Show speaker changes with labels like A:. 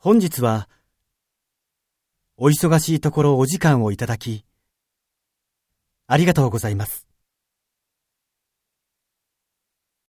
A: 本日は、お忙しいところお時間をいただき、ありがとうございます。